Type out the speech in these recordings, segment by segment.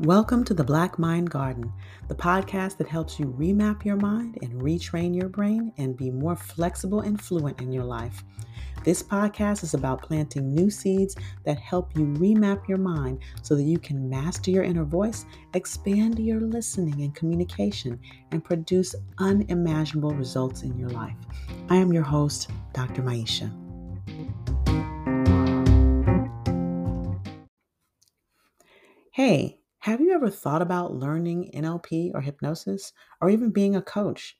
Welcome to the Black Mind Garden, the podcast that helps you remap your mind and retrain your brain and be more flexible and fluent in your life. This podcast is about planting new seeds that help you remap your mind so that you can master your inner voice, expand your listening and communication, and produce unimaginable results in your life. I am your host, Dr. Maisha. Hey, have you ever thought about learning NLP or hypnosis or even being a coach?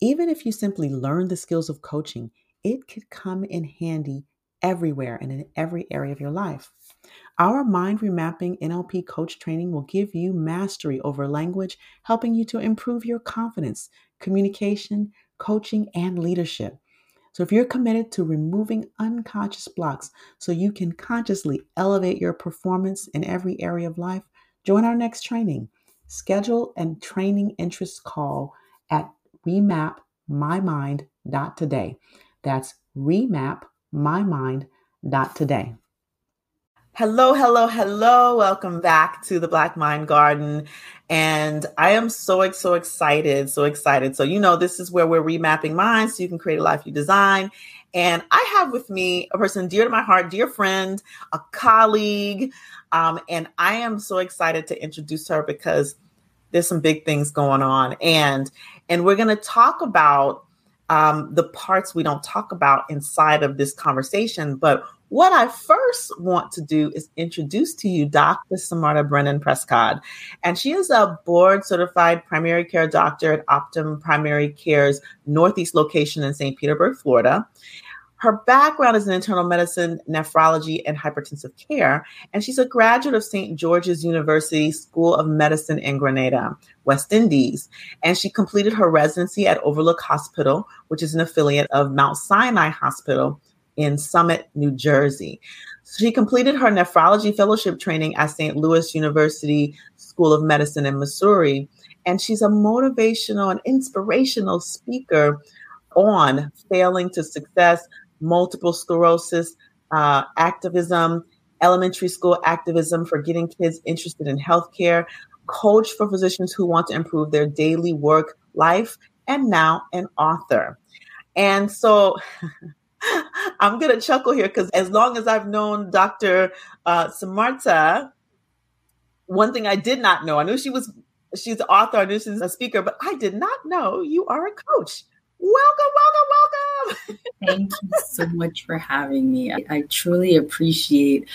Even if you simply learn the skills of coaching, it could come in handy everywhere and in every area of your life. Our mind remapping NLP coach training will give you mastery over language, helping you to improve your confidence, communication, coaching, and leadership. So, if you're committed to removing unconscious blocks so you can consciously elevate your performance in every area of life, Join our next training. Schedule and training interest call at remapmymind.today. That's remapmymind.today. Hello, hello, hello. Welcome back to the Black Mind Garden. And I am so, so excited, so excited. So, you know, this is where we're remapping minds so you can create a life you design. And I have with me a person dear to my heart, dear friend, a colleague, um, and I am so excited to introduce her because there's some big things going on. And and we're to talk about um, the parts we don't talk about inside of this conversation. But what I first want to do is introduce to you Dr. Simarta Brennan Prescott. And she is a board certified primary care doctor at Optum Primary Care's Northeast location in St. Petersburg, Florida. Her background is in internal medicine, nephrology, and hypertensive care, and she's a graduate of St. George's University School of Medicine in Grenada, West Indies. And she completed her residency at Overlook Hospital, which is an affiliate of Mount Sinai Hospital in Summit, New Jersey. She completed her nephrology fellowship training at St. Louis University School of Medicine in Missouri. And she's a motivational and inspirational speaker on failing to success, multiple sclerosis uh, activism, elementary school activism for getting kids interested in healthcare, coach for physicians who want to improve their daily work life, and now an author. And so I'm going to chuckle here because as long as I've known Dr. Uh, Simarta, one thing I did not know, I knew she was she's an author, I knew she's a speaker, but I did not know you are a coach. Welcome, welcome, welcome. Thank you so much for having me. I, I, truly appreciate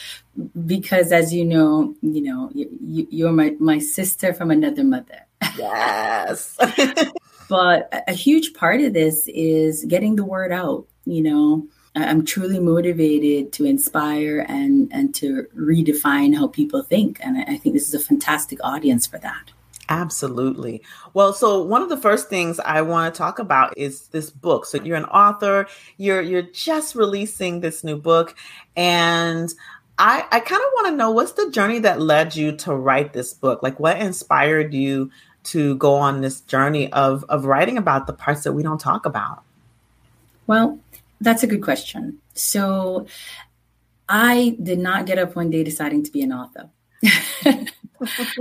because as you know, you know, you, you're my, my sister from another mother. Yes. but a, a huge part of this is getting the word out, you know. I'm truly motivated to inspire and and to redefine how people think. And I think this is a fantastic audience for that. Absolutely. Well, so one of the first things I want to talk about is this book. So you're an author, you're you're just releasing this new book and I I kind of want to know what's the journey that led you to write this book? Like what inspired you to go on this journey of of writing about the parts that we don't talk about? Well, that's a good question. So I did not get up one day deciding to be an author. I,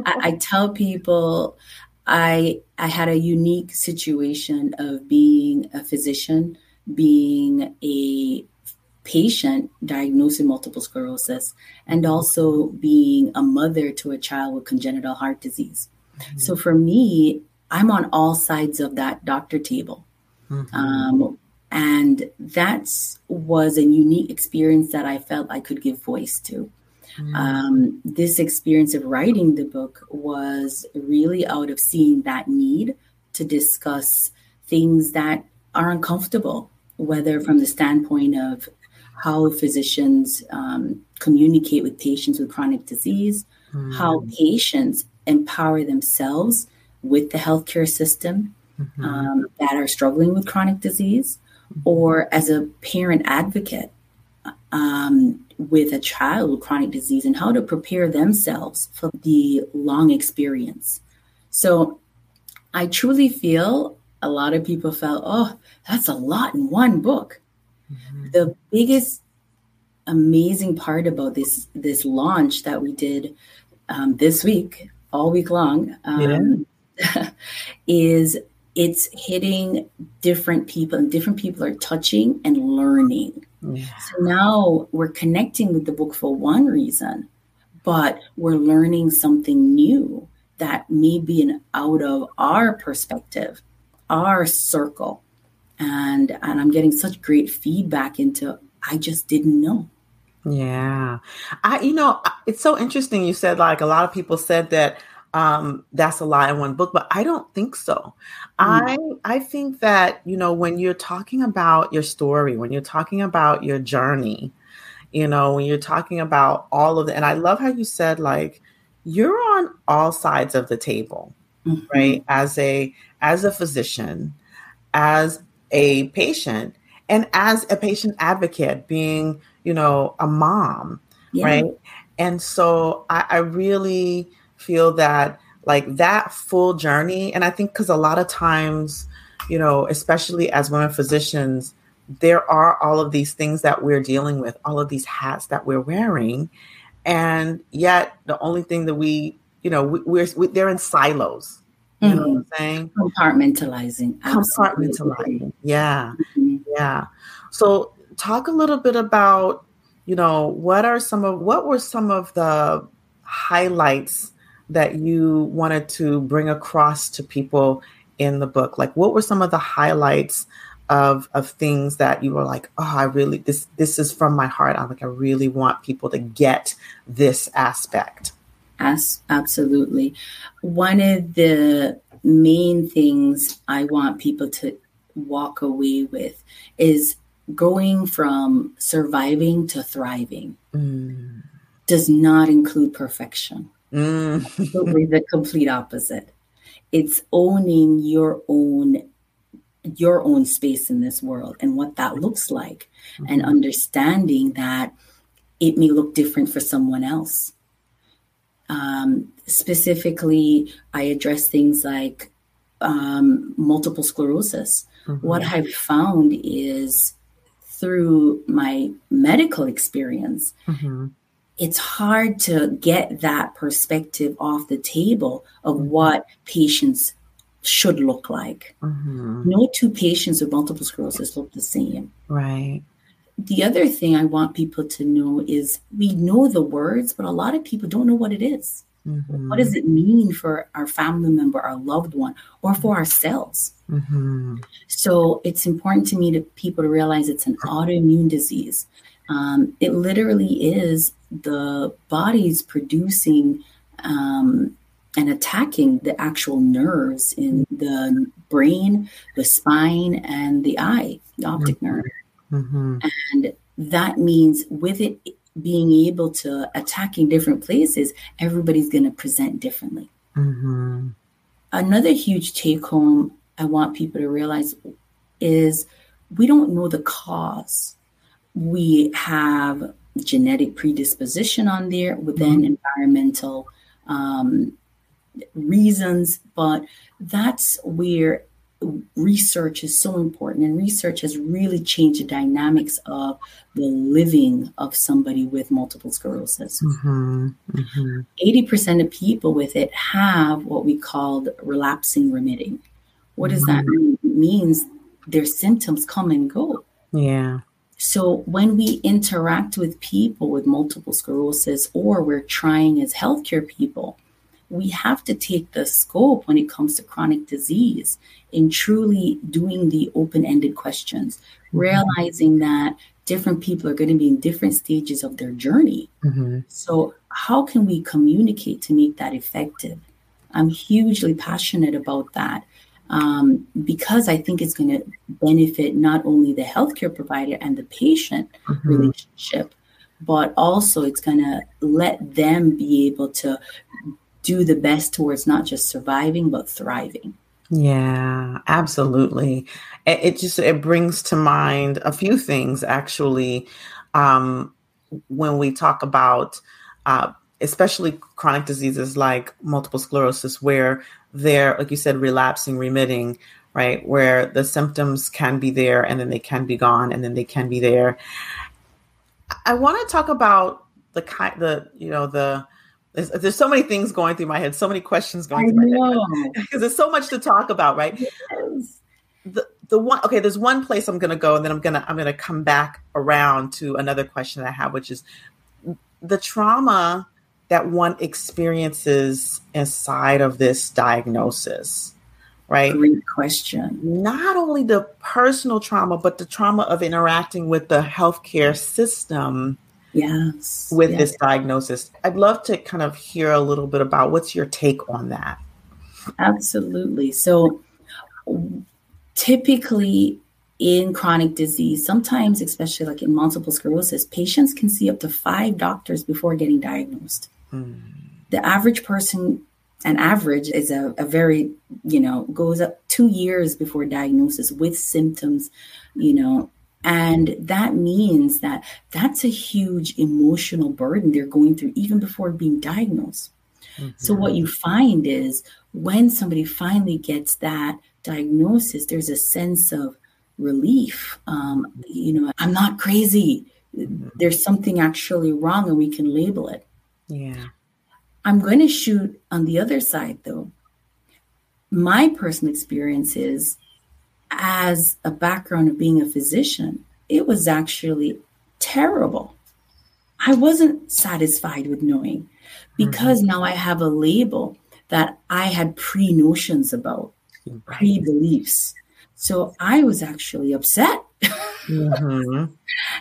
I tell people I I had a unique situation of being a physician, being a patient diagnosed with multiple sclerosis, and also being a mother to a child with congenital heart disease. Mm-hmm. So for me, I'm on all sides of that doctor table. Mm-hmm. Um, and that was a unique experience that I felt I could give voice to. Mm. Um, this experience of writing the book was really out of seeing that need to discuss things that are uncomfortable, whether from the standpoint of how physicians um, communicate with patients with chronic disease, mm. how patients empower themselves with the healthcare system mm-hmm. um, that are struggling with chronic disease, or as a parent advocate. Um, with a child with chronic disease and how to prepare themselves for the long experience. So I truly feel a lot of people felt, oh, that's a lot in one book. Mm-hmm. The biggest amazing part about this this launch that we did um, this week all week long um, yeah. is it's hitting different people and different people are touching and learning. Yeah. so now we're connecting with the book for one reason but we're learning something new that may be an out of our perspective our circle. And and i'm getting such great feedback into i just didn't know. Yeah. I you know it's so interesting you said like a lot of people said that um, that's a lie in one book, but I don't think so. Mm. I I think that you know when you're talking about your story, when you're talking about your journey, you know, when you're talking about all of it, and I love how you said like you're on all sides of the table, mm-hmm. right? As a as a physician, as a patient, and as a patient advocate, being you know a mom, yeah. right? And so I, I really feel that like that full journey. And i think because a lot of times you know especially as women physicians there are all of these things that we're dealing with all of these hats that we're wearing. And yet the only thing that we you know we, are we, they're in silos. You mm-hmm. know what i'm mm-hmm. saying? Compartmentalizing compartmentalizing. Yeah. Mm-hmm. yeah. So talk a little bit about you know what are some of what were some of the highlights that you wanted to bring across to people in the book? Like, what were some of the highlights of of things that you were like, oh, I really this this is from my heart. I'm like, I really want people to get this aspect. As absolutely, one of the main things I want people to walk away with is going from surviving to thriving. Mm. Does not include perfection. Mm. the complete opposite. It's owning your own your own space in this world and what that looks like mm-hmm. and understanding that it may look different for someone else. Um, specifically, I address things like um, multiple sclerosis. Mm-hmm. What I've found is through my medical experience, mm-hmm it's hard to get that perspective off the table of mm-hmm. what patients should look like. Mm-hmm. No two patients with multiple sclerosis look the same. Right. The other thing I want people to know is we know the words, but a lot of people don't know what it is. Mm-hmm. What does it mean for our family member, our loved one, or for ourselves? Mm-hmm. So it's important to me to people to realize it's an autoimmune disease. Um, it literally is the body's producing um, and attacking the actual nerves in the brain, the spine, and the eye, the optic mm-hmm. nerve. Mm-hmm. And that means with it being able to attacking different places, everybody's going to present differently. Mm-hmm. Another huge take home I want people to realize is we don't know the cause. We have genetic predisposition on there, within mm-hmm. environmental um, reasons, but that's where research is so important and research has really changed the dynamics of the living of somebody with multiple sclerosis mm-hmm, mm-hmm. 80% of people with it have what we call relapsing remitting what does that mm-hmm. mean it means their symptoms come and go yeah so when we interact with people with multiple sclerosis or we're trying as healthcare people, we have to take the scope when it comes to chronic disease in truly doing the open-ended questions, mm-hmm. realizing that different people are going to be in different stages of their journey. Mm-hmm. So how can we communicate to make that effective? I'm hugely passionate about that um, because I think it's going to benefit not only the healthcare provider and the patient mm-hmm. relationship, but also it's going to let them be able to do the best towards not just surviving but thriving. Yeah, absolutely. It, it just it brings to mind a few things actually um, when we talk about. Uh, especially chronic diseases like multiple sclerosis, where they're, like you said, relapsing, remitting, right? Where the symptoms can be there and then they can be gone and then they can be there. I want to talk about the kind, the, you know, the, there's, there's so many things going through my head, so many questions going I through know. my head because there's so much to talk about, right? Yes. The the one okay, there's one place I'm gonna go, and then I'm gonna I'm gonna come back around to another question I have, which is the trauma that one experiences inside of this diagnosis right? Great question. Not only the personal trauma, but the trauma of interacting with the healthcare system yes with yes. this diagnosis i'd love to kind of hear a little bit about what's your take on that absolutely so typically in chronic disease sometimes especially like in multiple sclerosis patients can see up to five doctors before getting diagnosed mm. the average person an average is a, a very you know goes up two years before diagnosis with symptoms you know and that means that that's a huge emotional burden they're going through even before being diagnosed. Mm-hmm. So, what you find is when somebody finally gets that diagnosis, there's a sense of relief. Um, you know, I'm not crazy. Mm-hmm. There's something actually wrong, and we can label it. Yeah. I'm going to shoot on the other side, though. My personal experience is as a background of being a physician, it was actually terrible. I wasn't satisfied with knowing because mm-hmm. now I have a label that I had pre notions about, pre beliefs. So I was actually upset. mm-hmm.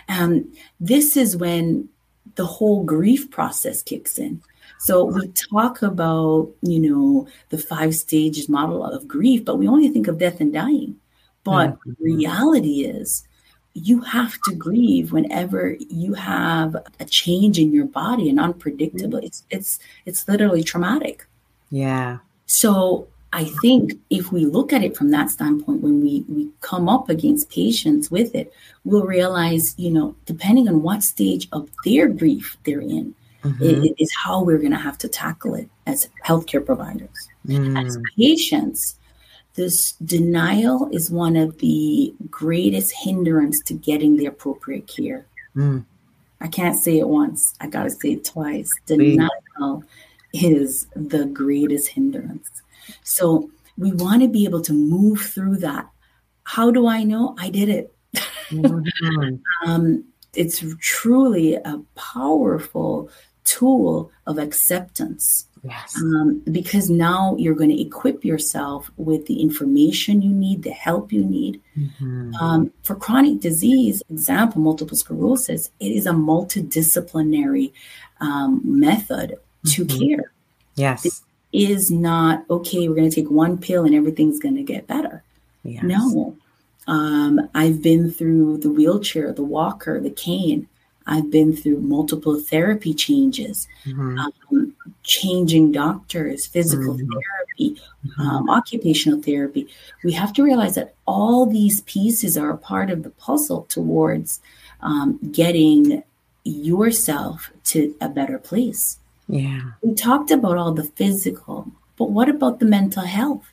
um, this is when the whole grief process kicks in. So we talk about, you know, the five stages model of grief, but we only think of death and dying. But mm-hmm. reality is, you have to grieve whenever you have a change in your body and unpredictable. It's it's it's literally traumatic. Yeah. So I think if we look at it from that standpoint, when we we come up against patients with it, we'll realize, you know, depending on what stage of their grief they're in, mm-hmm. it, it is how we're going to have to tackle it as healthcare providers. Mm. As patients, this denial is one of the greatest hindrance to getting the appropriate care. Mm. I can't say it once. I got to say it twice. Denial is the greatest hindrance. So we want to be able to move through that. How do I know? I did it. Mm-hmm. um, it's truly a powerful tool of acceptance. Yes. Um, because now you're going to equip yourself with the information you need, the help you need. Mm-hmm. Um, for chronic disease, example, multiple sclerosis, it is a multidisciplinary um, method to mm-hmm. care. Yes. Is not, okay, we're going to take one pill and everything's going to get better. Yes. No. Um, I've been through the wheelchair, the walker, the cane. I've been through multiple therapy changes, mm-hmm. um, changing doctors, physical mm-hmm. therapy, mm-hmm. um, occupational therapy. We have to realize that all these pieces are a part of the puzzle towards um, getting yourself to a better place. Yeah. We talked about all the physical, but what about the mental health?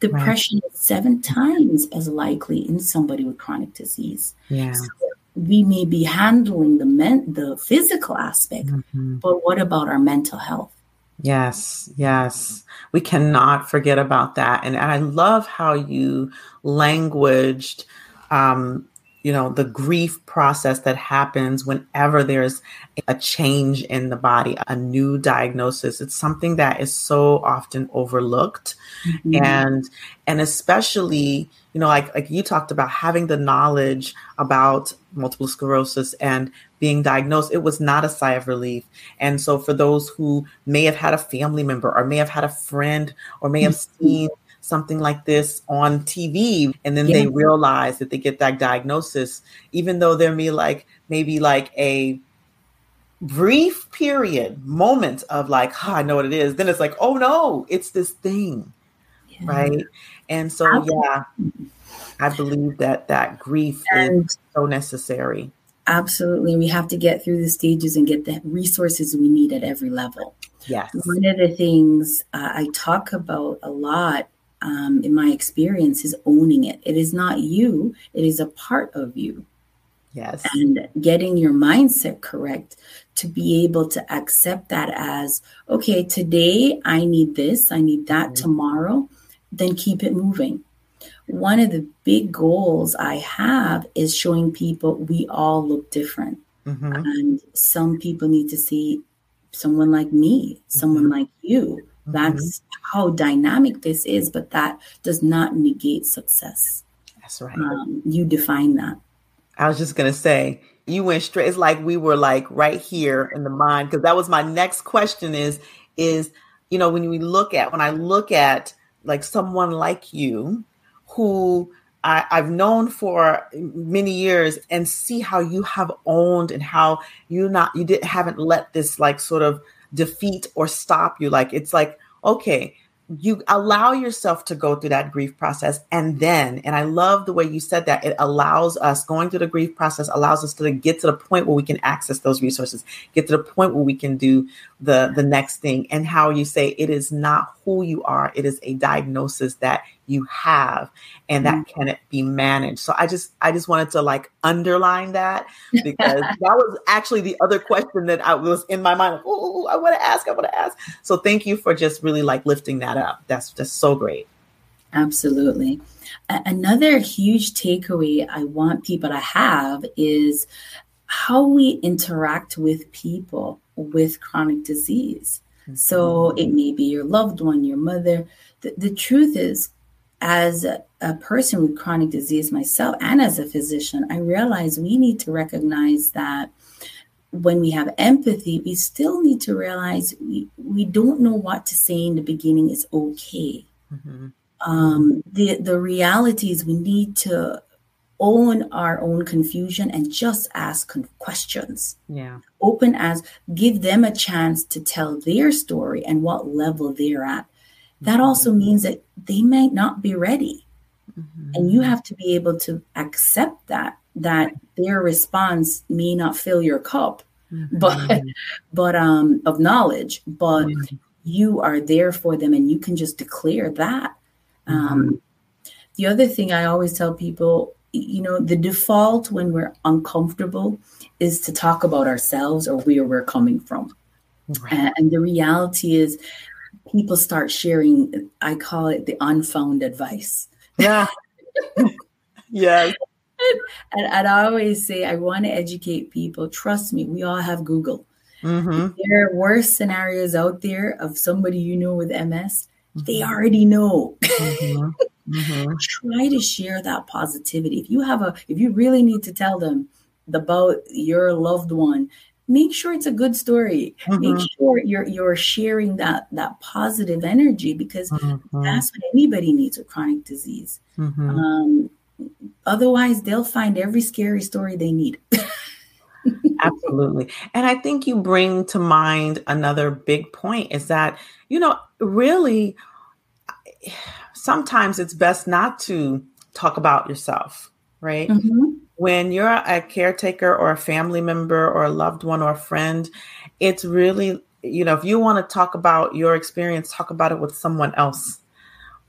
Depression right. is seven times as likely in somebody with chronic disease. Yeah. So we may be handling the men- the physical aspect, mm-hmm. but what about our mental health? Yes, yes. We cannot forget about that. And, and I love how you languaged um, you know the grief process that happens whenever there's a change in the body a new diagnosis it's something that is so often overlooked mm-hmm. and and especially you know like like you talked about having the knowledge about multiple sclerosis and being diagnosed it was not a sigh of relief and so for those who may have had a family member or may have had a friend or may have mm-hmm. seen something like this on TV and then yeah. they realize that they get that diagnosis, even though there may like maybe like a brief period, moment of like, oh, I know what it is. Then it's like, oh no, it's this thing. Yeah. Right. And so yeah, I believe that that grief is so necessary. Absolutely. We have to get through the stages and get the resources we need at every level. Yes. One of the things uh, I talk about a lot um, in my experience, is owning it. It is not you, it is a part of you. Yes. And getting your mindset correct to be able to accept that as okay, today I need this, I need that mm-hmm. tomorrow, then keep it moving. One of the big goals I have is showing people we all look different. Mm-hmm. And some people need to see someone like me, someone mm-hmm. like you. That's mm-hmm. how dynamic this is, but that does not negate success. That's right. Um, you define that. I was just gonna say you went straight. It's like we were like right here in the mind because that was my next question. Is is you know when we look at when I look at like someone like you who I, have known for many years and see how you have owned and how you not you didn't haven't let this like sort of defeat or stop you. Like it's like okay, you allow yourself to go through that grief process and then and i love the way you said that it allows us going through the grief process allows us to get to the point where we can access those resources get to the point where we can do the the next thing and how you say it is not who you are it is a diagnosis that you have and that mm-hmm. can be managed. So i just i just wanted to like underline that because that was actually the other question that i was in my mind like oh i want to ask i want to ask. So thank you for just really like lifting that up. That's just so great. Absolutely. Another huge takeaway i want people to have is how we interact with people with chronic disease. Mm-hmm. so it may be your loved one your mother. The, the truth is as a, person with chronic disease myself and as a physician, I realize we need to recognize that when we have empathy, we still need to realize we, we don't know what to say in the beginning is okay. Mm-hmm. Um, the, the reality is we need to own our own confusion and just ask questions. Yeah. Open as give them a chance to tell their story and what level they're at that also means that they might not be ready. Mm-hmm. And you have to be able to accept that that their response may not fill your cup, mm-hmm. but but um of knowledge, but mm-hmm. you are there for them and you can just declare that. Um mm-hmm. the other thing I always tell people, you know, the default when we're uncomfortable is to talk about ourselves or where we're coming from. Right. And the reality is people start sharing, I call it the unfound advice. Yeah. yeah. And, and, I always say, I want to educate people. Trust me, we all have Google. Mm-hmm. There are worse scenarios out there of somebody you know with MS. Mm-hmm. They already know. Mm-hmm. mm-hmm. Try to share that positivity. If you have a, if you really need to tell them about your loved one, make sure it's a good story mm-hmm. make sure you're you're sharing that that positive energy because mm-hmm. that's what anybody needs with chronic disease mm-hmm. um, otherwise they'll find every scary story they need absolutely and i think you bring to mind another big point is that you know really sometimes it's best not to talk about yourself right mm-hmm when you're a caretaker or a family member or a loved one or a friend, it's really, you know, if you want to talk about your experience, talk about it with someone else,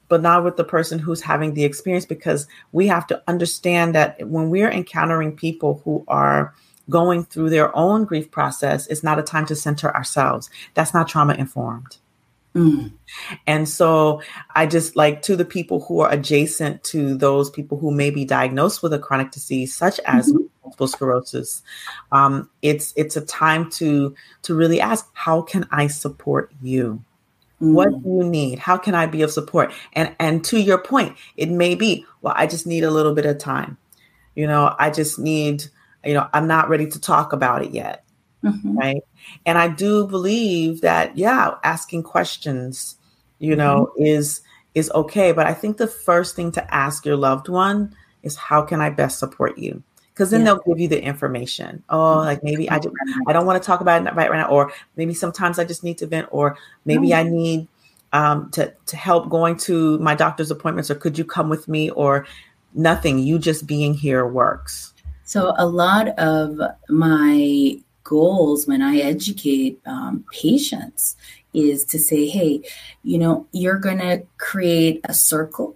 but not with the person who's having the experience, because we have to understand that when we're encountering people who are going through their own grief process, it's not a time to center ourselves. That's not trauma informed. Mm. And so I just like to the people who are adjacent to those people who may be diagnosed with a chronic disease, such as mm-hmm. multiple sclerosis. Um, it's it's a time to to really ask, how can I support you? Mm. What do you need? How can I be of support? And and to your point, it may be, well, I just need a little bit of time. You know, I just need, you know, I'm not ready to talk about it yet. Mm-hmm. Right. And I do believe that, yeah, asking questions, you know, mm-hmm. is is okay. But I think the first thing to ask your loved one is how can I best support you? Because then yeah. they'll give you the information. Oh, mm-hmm. like maybe I just I don't want to talk about it right, right now, or maybe sometimes I just need to vent, or maybe I need um, to to help going to my doctor's appointments, or could you come with me, or nothing. You just being here works. So a lot of my goals when I educate um, patients is to say, hey, you know, you're going to create a circle,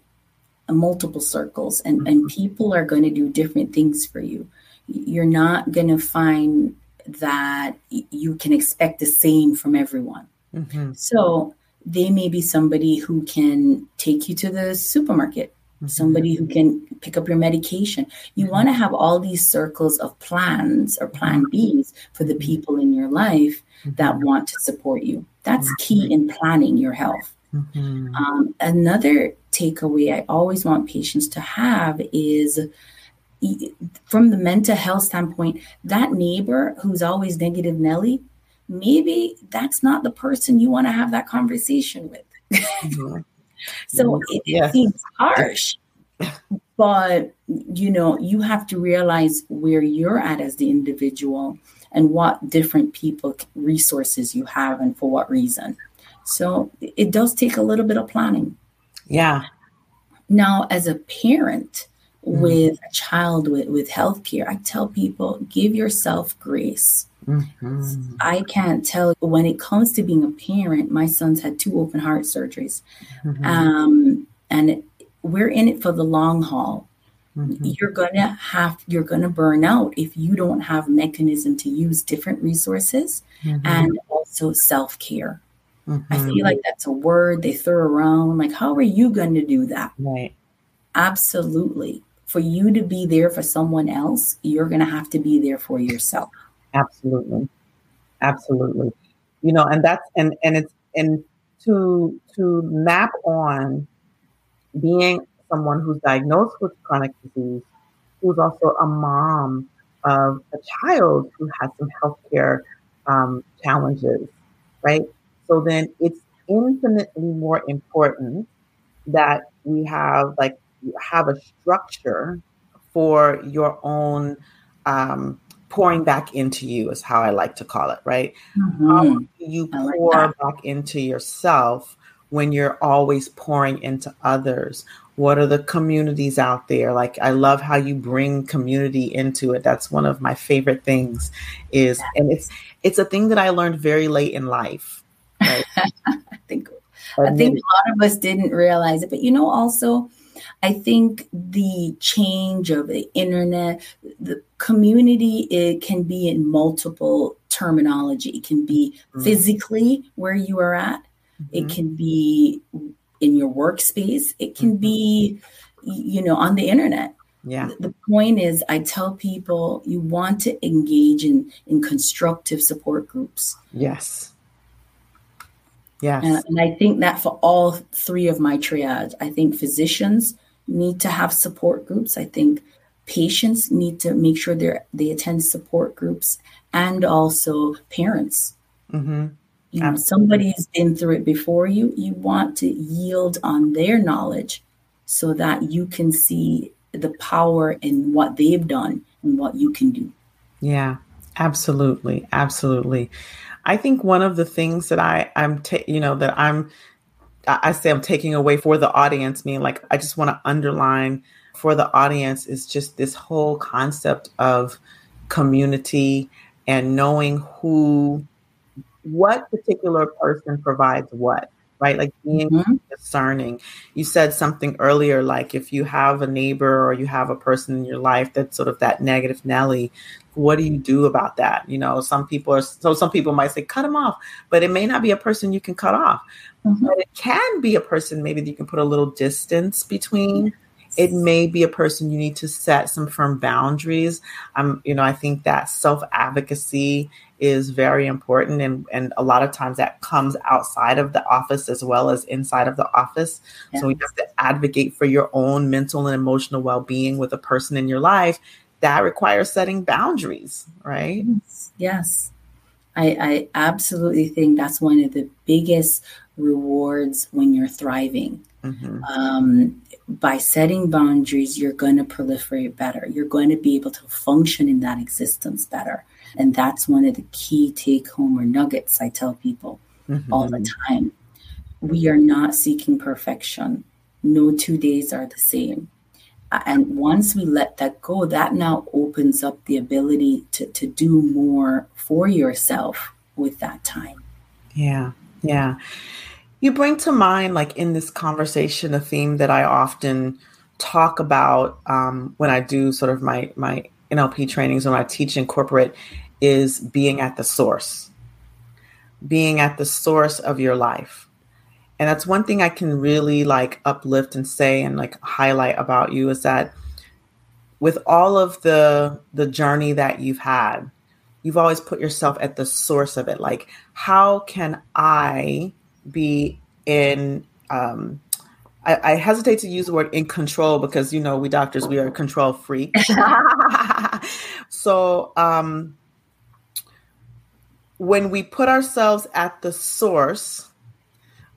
a multiple circles, and, and mm-hmm. people are going to do different things for you. you're not going to find that you can expect the same from everyone. Mm-hmm. So they may be somebody who can take you to the supermarket. Somebody who can pick up your medication. You mm-hmm. want to have all these circles of plans or plan mm-hmm. Bs for the people in your life that mm-hmm. want to support you. That's key in planning your health. Mm-hmm. Um, another takeaway I always want patients to have is from the mental health standpoint, that neighbor who's always negative Nelly, maybe that's not the person you want to have that conversation with. Mm-hmm. So it, yeah. it seems harsh, but you know, you have to realize where you're at as the individual and what different people resources you have and for what reason. So it does take a little bit of planning. Yeah. Now, as a parent, mm-hmm. with a child with, with healthcare, I tell people give yourself grace. Mm-hmm. I can't tell when it comes to being a parent, my son's had two open heart surgeries. Mm-hmm. Um, and we're in it for the long haul. Mm-hmm. You're gonna have you're gonna burn out if you don't have mechanism to use different resources mm-hmm. and also self-care. I feel mm-hmm. like that's a word they throw around. Like, how are you going to do that? Right. Absolutely for you to be there for someone else, you're going to have to be there for yourself. Absolutely. Absolutely. You know, and that's, and, and it's, and to, to map on being someone who's diagnosed with chronic disease, who's also a mom of a child who has some healthcare um, challenges, right? So then it's infinitely more important that we have like have a structure for your own um, pouring back into you is how I like to call it, right? Mm-hmm. How you pour like back into yourself when you're always pouring into others? What are the communities out there? Like I love how you bring community into it. That's one of my favorite things is and it's it's a thing that I learned very late in life. Right? I think I think a lot of us didn't realize it, but you know also I think the change of the internet, the community, it can be in multiple terminology. It can be mm-hmm. physically where you are at. Mm-hmm. It can be in your workspace. It can mm-hmm. be, you know, on the internet. Yeah. The point is, I tell people you want to engage in in constructive support groups. Yes. Yes. And, and, I think that for all three of my triads, I think physicians, need to have support groups. I think patients need to make sure they they attend support groups, and also parents. Mm-hmm. You know, somebody's been through it before you. You want to yield on their knowledge so that you can see the power in what they've done and what you can do. Yeah, absolutely, absolutely. I think one of the things that I I'm ta- you know that I'm I say I'm taking away for the audience, meaning like I just want to underline for the audience is just this whole concept of community and knowing who, what particular person provides what, right? Like being mm-hmm. discerning. You said something earlier, like if you have a neighbor or you have a person in your life that's sort of that negative Nelly, what do you do about that? You know, some people are so some people might say cut them off, but it may not be a person you can cut off. Mm-hmm. But it can be a person maybe that you can put a little distance between. It may be a person you need to set some firm boundaries. Um, you know, I think that self advocacy is very important, and and a lot of times that comes outside of the office as well as inside of the office. Yes. So you have to advocate for your own mental and emotional well being with a person in your life. That requires setting boundaries, right? Yes. yes. I, I absolutely think that's one of the biggest rewards when you're thriving. Mm-hmm. Um, by setting boundaries, you're going to proliferate better. You're going to be able to function in that existence better. And that's one of the key take home or nuggets I tell people mm-hmm. all the time. We are not seeking perfection. No two days are the same. And once we let that go, that now opens up the ability to, to do more for yourself with that time. Yeah. Yeah. You bring to mind, like in this conversation, a theme that I often talk about um, when I do sort of my my NLP trainings when I teach in corporate is being at the source, being at the source of your life. And that's one thing I can really like uplift and say and like highlight about you is that with all of the the journey that you've had, you've always put yourself at the source of it. Like, how can I be in um, I, I, hesitate to use the word in control because you know we doctors we are control freaks. so um, when we put ourselves at the source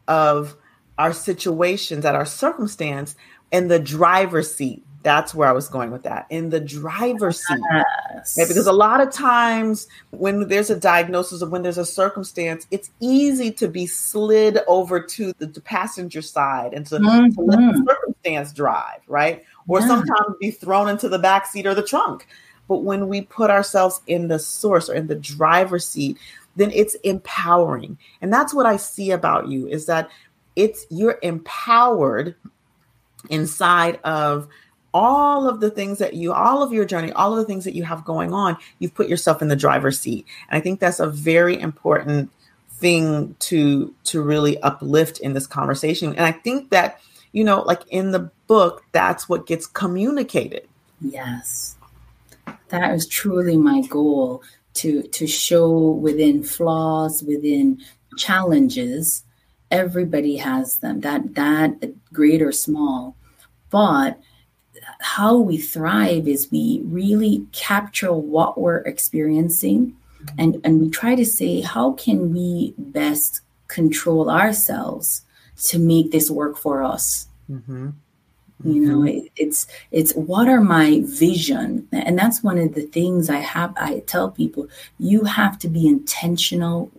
of our situations, at our circumstance, in the driver's seat, that's where I was going with that. In the driver's seat. Yes. Right? Because a lot of times when there's a diagnosis or when there's a circumstance, it's easy to be slid over to the, the passenger side and to, mm-hmm. to, let the mm-hmm. circumstance drive, right? Or yeah. sometimes be thrown into the back seat or the trunk. But when we put ourselves in the source or in the driver's seat, then it's empowering. And that's what I see about you is that it's you're empowered inside of all of the things that you, all of your journey, all of the things that you have going on, you've put yourself in the driver's seat. And I think that's a very important thing to to really uplift in this conversation. And I think that, you know, like in the book, that's what gets communicated. Yes. That is truly my goal to to show within flaws, within challenges, everybody has them. That that great or small. But how we thrive is we really capture what we're experiencing and, and we try to say, how can we best control ourselves to make this work for us? Mm-hmm. Mm-hmm. You know, it, it's it's what are my vision, and that's one of the things I have. I tell people, you have to be intentional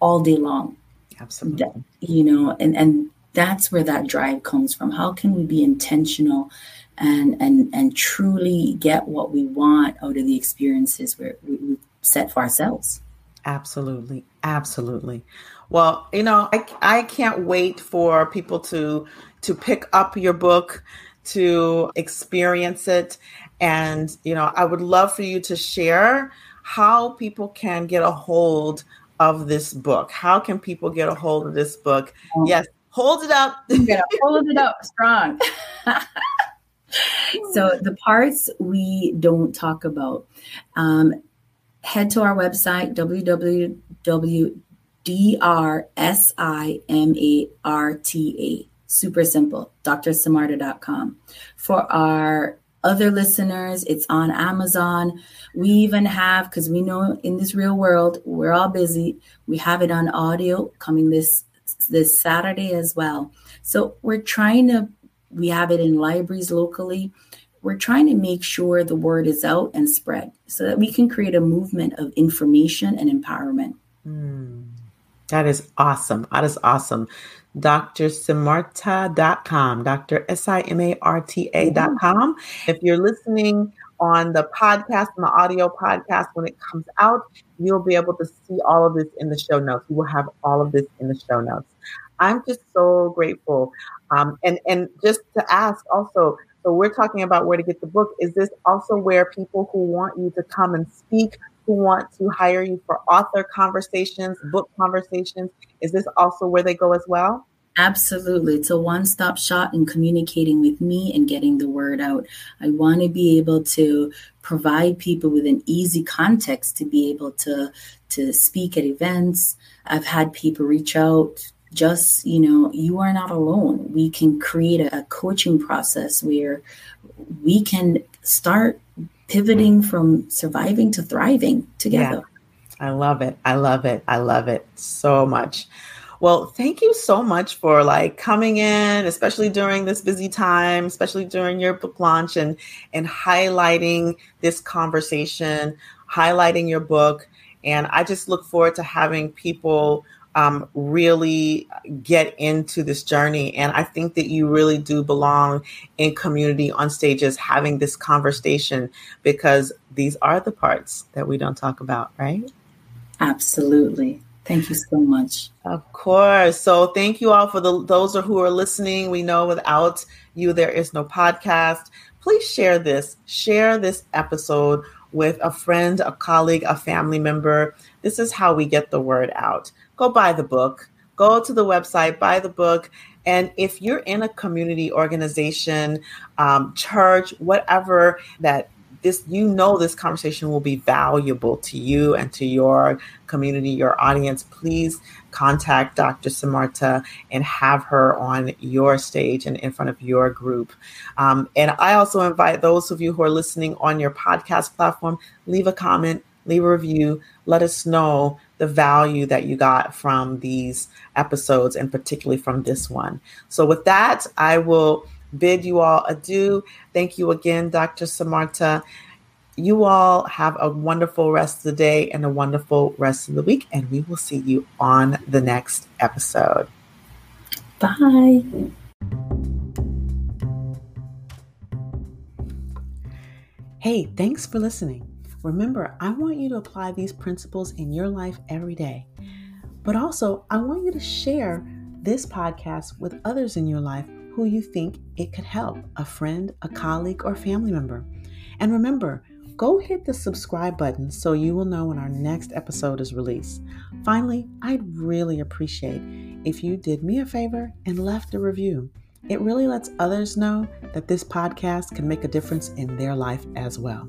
all day long. Absolutely. You know, and and that's where that drive comes from. How can we be intentional and and and truly get what we want out of the experiences we we set for ourselves absolutely absolutely well you know I, I can't wait for people to to pick up your book to experience it and you know i would love for you to share how people can get a hold of this book how can people get a hold of this book oh. yes hold it up hold it up strong so the parts we don't talk about. Um, head to our website www.drsimarta super simple drsimarta.com for our other listeners it's on amazon we even have because we know in this real world we're all busy we have it on audio coming this this saturday as well so we're trying to we have it in libraries locally. We're trying to make sure the word is out and spread so that we can create a movement of information and empowerment. Mm, that is awesome. That is awesome. drsimarta.com, Dr. S-I-M-A-R-T-A.com. If you're listening on the podcast, on the audio podcast, when it comes out, you'll be able to see all of this in the show notes. We will have all of this in the show notes. I'm just so grateful. Um, and and just to ask also, so we're talking about where to get the book. Is this also where people who want you to come and speak, who want to hire you for author conversations, book conversations, is this also where they go as well? Absolutely. It's a one stop shop in communicating with me and getting the word out. I want to be able to provide people with an easy context to be able to, to speak at events. I've had people reach out just you know you are not alone we can create a, a coaching process where we can start pivoting from surviving to thriving together. Yeah. i love it. I love it. I love it so much. Well thank you so much for like coming in especially during this busy time especially during your book launch and and highlighting this conversation highlighting your book. And i just look forward to having people um, really get into this journey. And I think that you really do belong in community on stages having this conversation because these are the parts that we don't talk about, right? Absolutely. Thank you so much. Of course. So thank you all for the those who are listening. We know without you there is no podcast. Please share this. Share this episode with a friend, a colleague, a family member. This is how we get the word out. Go buy the book, go to the website, buy the book. And if you're in a community organization, um, church, whatever that this you know this conversation will be valuable to you and to your community your audience please contact dr simarta and have her on your stage and in front of your group. Um, and i also invite those of you who are listening on your podcast platform leave a comment leave a review let us know the value that you got from these episodes and particularly from this one so with that i will bid you all adieu. Thank you again, Dr. Simarta. You all have a wonderful rest of the day and a wonderful rest of the week, and we will see you on the next episode. Bye. Hey, thanks for listening. Remember, I want you to apply these principles in your life every day. But also, I want you to share this podcast with others in your life who you think it could help a friend, a colleague, or family member. And remember, go hit the subscribe button so you will know when our next episode is released. Finally, I'd really appreciate if you did me a favor and left a review. It really lets others know that this podcast can make a difference in their life as well.